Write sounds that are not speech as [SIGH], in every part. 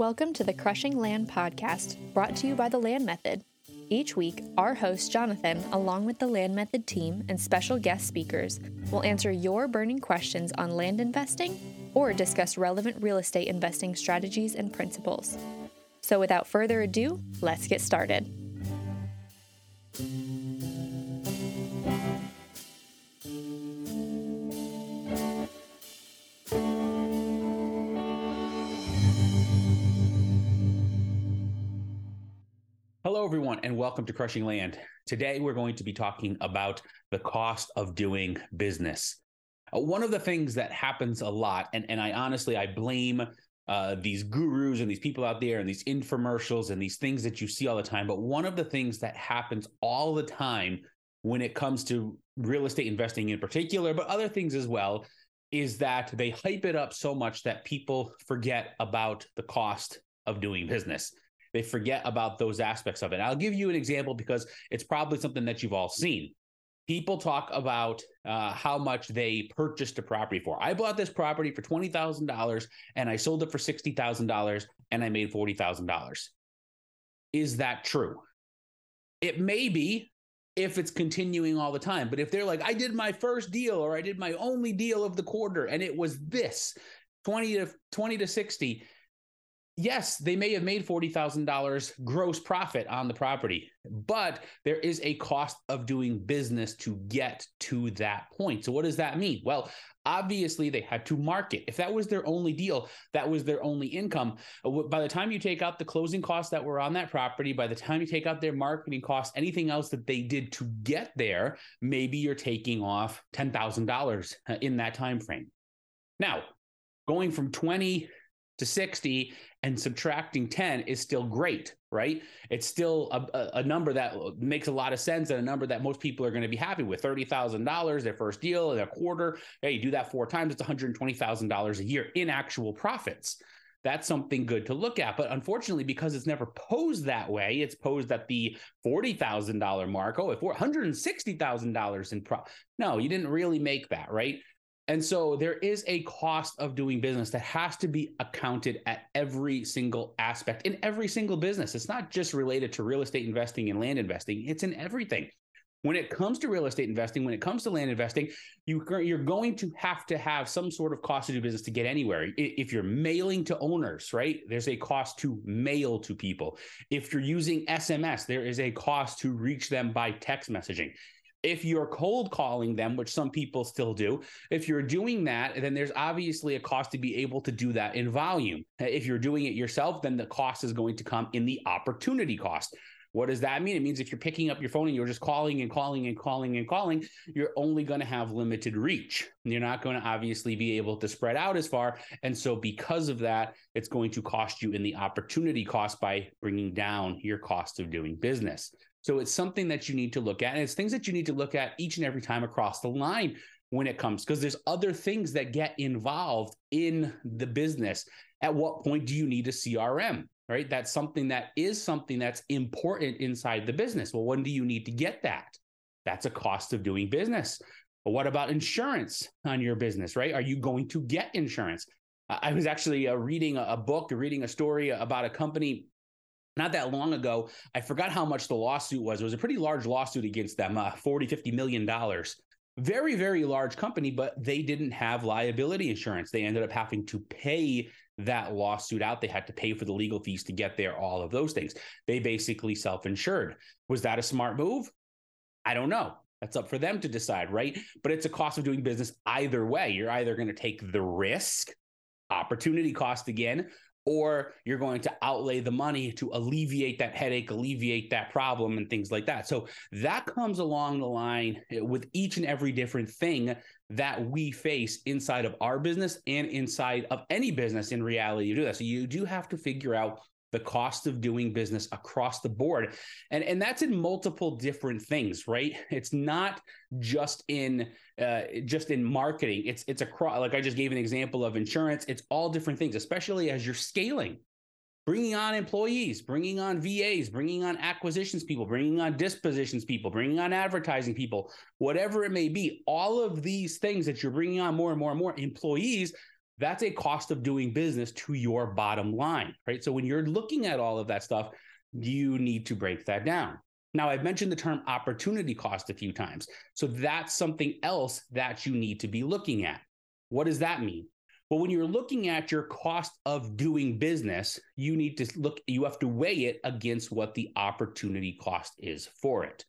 Welcome to the Crushing Land podcast, brought to you by the Land Method. Each week, our host, Jonathan, along with the Land Method team and special guest speakers, will answer your burning questions on land investing or discuss relevant real estate investing strategies and principles. So, without further ado, let's get started. And welcome to Crushing Land. Today, we're going to be talking about the cost of doing business. Uh, one of the things that happens a lot, and, and I honestly, I blame uh, these gurus and these people out there and these infomercials and these things that you see all the time. But one of the things that happens all the time when it comes to real estate investing in particular, but other things as well, is that they hype it up so much that people forget about the cost of doing business. They forget about those aspects of it. I'll give you an example because it's probably something that you've all seen. People talk about uh, how much they purchased a property for. I bought this property for twenty thousand dollars and I sold it for sixty thousand dollars and I made forty thousand dollars. Is that true? It may be if it's continuing all the time. But if they're like, I did my first deal or I did my only deal of the quarter and it was this 20 to 20 to 60, yes, they may have made $40,000 gross profit on the property, but there is a cost of doing business to get to that point. So, what does that mean? Well, obviously, they had to market. If that was their only deal, that was their only income. Uh, by the time you take out the closing costs that were on that property, by the time you take out their marketing costs, anything else that they did to get there, maybe you're taking off $10,000 uh, in that time frame. Now, going from 20 to 60 and subtracting 10 is still great, right? It's still a, a, number that makes a lot of sense and a number that most people are going to be happy with. $30,000, their first deal, their quarter. Hey, you do that four times, it's $120,000 a year in actual profits. That's something good to look at. But unfortunately, because it's never posed that way, it's posed at the $40,000 mark. Oh, if we're $160,000 in pro. No, you didn't really make that, right? And so there is a cost of doing business that has to be accounted at every single aspect in every single business. It's not just related to real estate investing and land investing, it's in everything. When it comes to real estate investing, when it comes to land investing, you, you're going to have to have some sort of cost to do business to get anywhere. If you're mailing to owners, right, there's a cost to mail to people. If you're using SMS, there is a cost to reach them by text messaging if you're cold calling them, which some people still do, if you're doing that, then there's obviously a cost to be able to do that in volume. If you're doing it yourself, then the cost is going to come in the opportunity cost. What does that mean? It means if you're picking up your phone and you're just calling and calling and calling and calling, you're only going to have limited reach. You're not going to obviously be able to spread out as far. And so, because of that, it's going to cost you in the opportunity cost by bringing down your cost of doing business. So it's something that you need to look at. And it's things that you need to look at each and every time across the line when it comes, because there's other things that get involved in the business. At what point do you need a CRM? Right. That's something that is something that's important inside the business. Well, when do you need to get that? That's a cost of doing business. But what about insurance on your business, right? Are you going to get insurance? I was actually uh, reading a book, reading a story about a company not that long ago. I forgot how much the lawsuit was. It was a pretty large lawsuit against them, uh, 40, 50 million dollars. Very, very large company, but they didn't have liability insurance. They ended up having to pay that lawsuit out. They had to pay for the legal fees to get there, all of those things. They basically self insured. Was that a smart move? I don't know. That's up for them to decide, right? But it's a cost of doing business either way. You're either going to take the risk, opportunity cost again, or you're going to outlay the money to alleviate that headache, alleviate that problem, and things like that. So that comes along the line eh, with each and every different thing that we face inside of our business and inside of any business in reality. You do that. So you do have to figure out the cost of doing business across the board. And and that's in multiple different things right? It's not just in uh, just in marketing. It's it's across like i just gave an example of insurance. It's all different things especially as you're scaling bringing on employees bringing on vas bringing on acquisitions people bringing on dispositions people bringing on advertising people whatever it may be. All of these things that you're bringing on more and more and more employees that's a cost of doing business to your bottom line, right? So when you're looking at all of that stuff, you need to break that down. Now, I've mentioned the term opportunity cost a few times. So that's something else that you need to be looking at. What does that mean? Well, when you're looking at your cost of doing business, you need to look, you have to weigh it against what the opportunity cost is for it.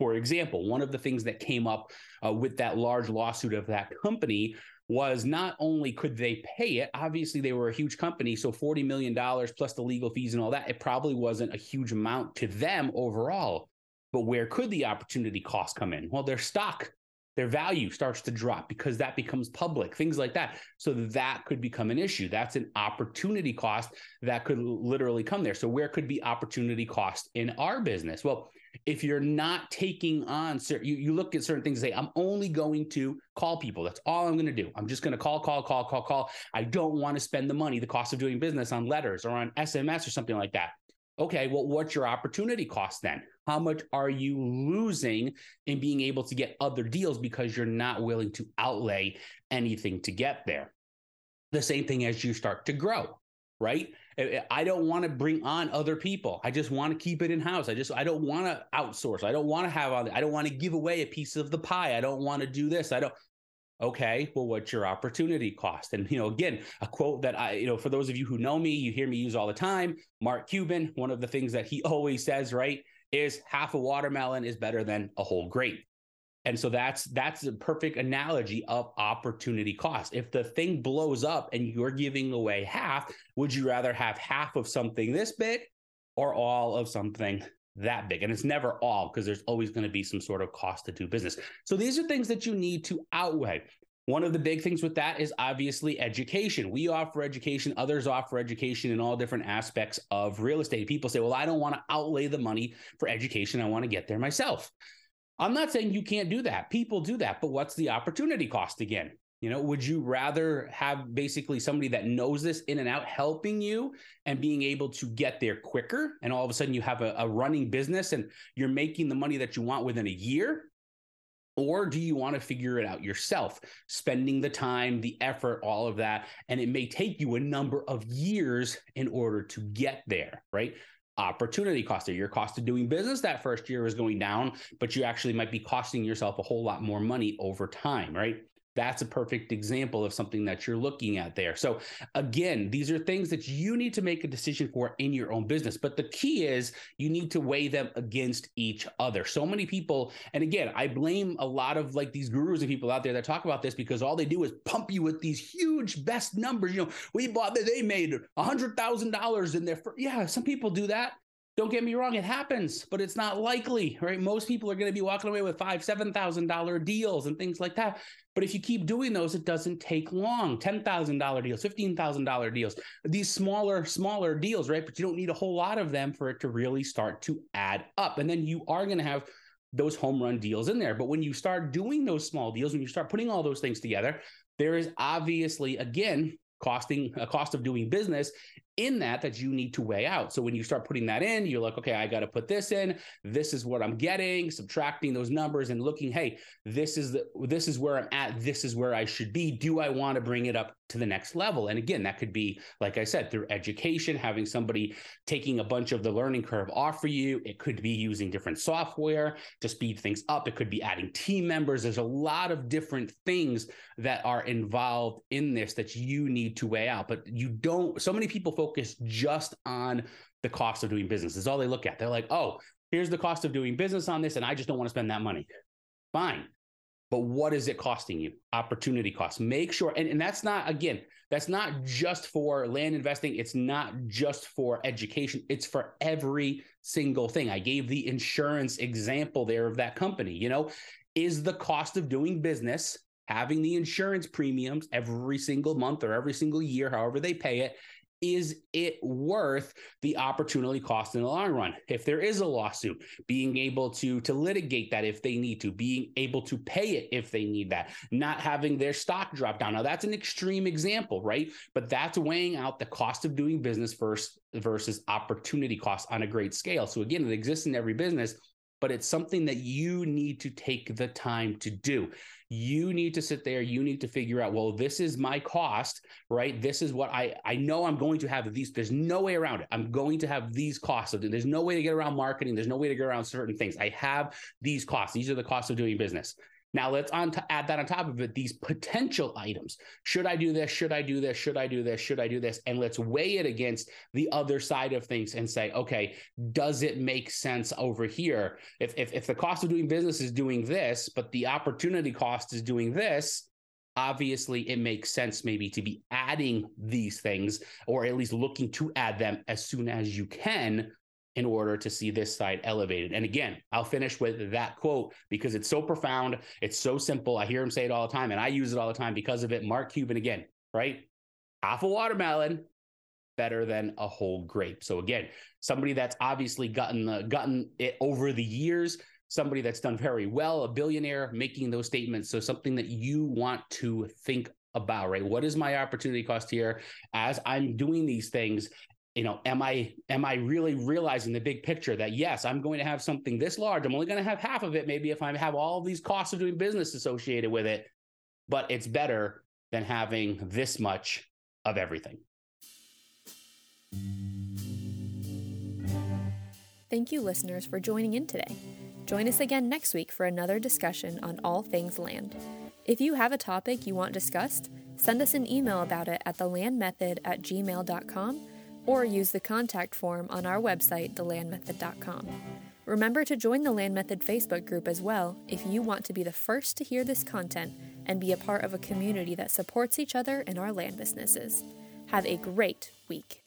For example, one of the things that came up uh, with that large lawsuit of that company was not only could they pay it, obviously they were a huge company, so $40 million plus the legal fees and all that, it probably wasn't a huge amount to them overall. But where could the opportunity cost come in? Well, their stock, their value starts to drop because that becomes public, things like that. So that could become an issue. That's an opportunity cost that could literally come there. So, where could be opportunity cost in our business? Well, if you're not taking on certain, you, you look at certain things and say, I'm only going to call people. That's all I'm going to do. I'm just going to call, call, call, call, call. I don't want to spend the money, the cost of doing business on letters or on SMS or something like that. Okay, well, what's your opportunity cost then? How much are you losing in being able to get other deals because you're not willing to outlay anything to get there? The same thing as you start to grow right? I don't want to bring on other people. I just want to keep it in house. I just I don't want to outsource. I don't want to have on. I don't want to give away a piece of the pie. I don't want to do this. I don't Okay, well, what's your opportunity cost? And you know, again, a quote that I, you know, for those of you who know me, you hear me use all the time. Mark Cuban, one of the things that he [LAUGHS] always says, right, is half a watermelon is better than a whole grape. And so that's that's a perfect analogy of opportunity cost. If the thing blows up and you're giving away half, would you rather have half of something this big or all of something that big? And it's never all because there's always going to be some sort of cost to do business. So these are things that you need to outweigh. One of the big things with that is obviously education. We offer education, others offer education in all different aspects of real estate. People say, well, I don't want to outlay the money for education. I want to get there myself. I'm not saying you can't do that. People do that, but what's the opportunity cost again? You know, would you rather have basically somebody that knows this in and out helping you and being able to get there quicker? And all of a sudden you have a, a running business and you're making the money that you want within a year? Or do you want to figure it out yourself, spending the time, the effort, all of that? And it may take you a number of years in order to get there, right? Opportunity cost of your cost of doing business that first year is going down, but you actually might be costing yourself a whole lot more money over time, right? That's a perfect example of something that you're looking at there. So, again, these are things that you need to make a decision for in your own business. But the key is you need to weigh them against each other. So many people, and again, I blame a lot of like these gurus and people out there that talk about this because all they do is pump you with these huge best numbers. You know, we bought that they made a hundred thousand dollars in their first. Yeah, some people do that. Don't get me wrong, it happens, but it's not likely, right? Most people are going to be walking away with five, seven thousand dollar deals and things like that. But if you keep doing those, it doesn't take long. Ten thousand dollar deals, fifteen thousand dollar deals, these smaller, smaller deals, right? But you don't need a whole lot of them for it to really start to add up. And then you are going to have those home run deals in there. But when you start doing those small deals, when you start putting all those things together, there is obviously again costing a cost of doing business in that that you need to weigh out. So when you start putting that in, you're like, okay, I got to put this in. This is what I'm getting, subtracting those numbers and looking, hey, this is the this is where I'm at. This is where I should be. Do I want to bring it up to the next level? And again, that could be, like I said, through education, having somebody taking a bunch of the learning curve off for you. It could be using different software to speed things up. It could be adding team members. There's a lot of different things that are involved in this that you need to weigh out. But you don't, so many people focus focus just on the cost of doing business. Is all they look at. They're like, oh, here's the cost of doing business on this, and I just don't want to spend that money. Fine. But what is it costing you? Opportunity cost. Make sure, and, and that's not, again, that's not just for land investing. It's not just for education. It's for every single thing. I gave the insurance example there of that company. You know, is the cost of doing business having the insurance premiums every single month or every single year, however they pay it, is it worth the opportunity cost in the long run? If there is a lawsuit being able to to litigate that if they need to being able to pay it if they need that not having their stock drop down. Now that's an extreme example right? But that's weighing out the cost of doing business first versus opportunity cost on a great scale. So again it exists in every business but it's something that you need to take the time to do you need to sit there you need to figure out well this is my cost right? This is what i i know i'm going to have these there's no way around it. I'm going to have these costs of there's no way to get around marketing. There's no way to get around certain things. I have these costs. These are the costs of doing business now let's on to add that on top of it, these potential items. Should I do this? Should I do this? Should I do this? Should I do this? And let's weigh it against the other side of things and say, okay, does it make sense over here? If if, if the cost of doing business is doing this, but the opportunity cost is doing this, obviously it makes sense maybe to be adding these things or at least looking to add them as soon as you can in order to see this side elevated. And again, I'll finish with that quote because it's so profound. It's so simple. I hear him say it all the time, and I use it all the time because of it. Mark Cuban again, right? Half a watermelon better than a whole grape. So again, somebody that's obviously gotten the, gotten it over the years, somebody that's done very well, a billionaire making those statements. So something that you want to think about, right? What is my opportunity cost here as I'm doing these things? You know am i am i really realizing the big picture that yes i'm going to have something this large? I'm only going to have half of it maybe if i have all these costs of doing business associated with it but it's better than having this much of everything. Thank you listeners for joining in today. Join us again next week for another discussion on all things land. If you have a topic you want discussed send us an email about it at thelandmethod at gmail.com or use the contact form on our website, thelandmethod.com. Remember to join the Land Method Facebook group as well if you want to be the first to hear this content and be a part of a community that supports each other in our land businesses. Have a great week.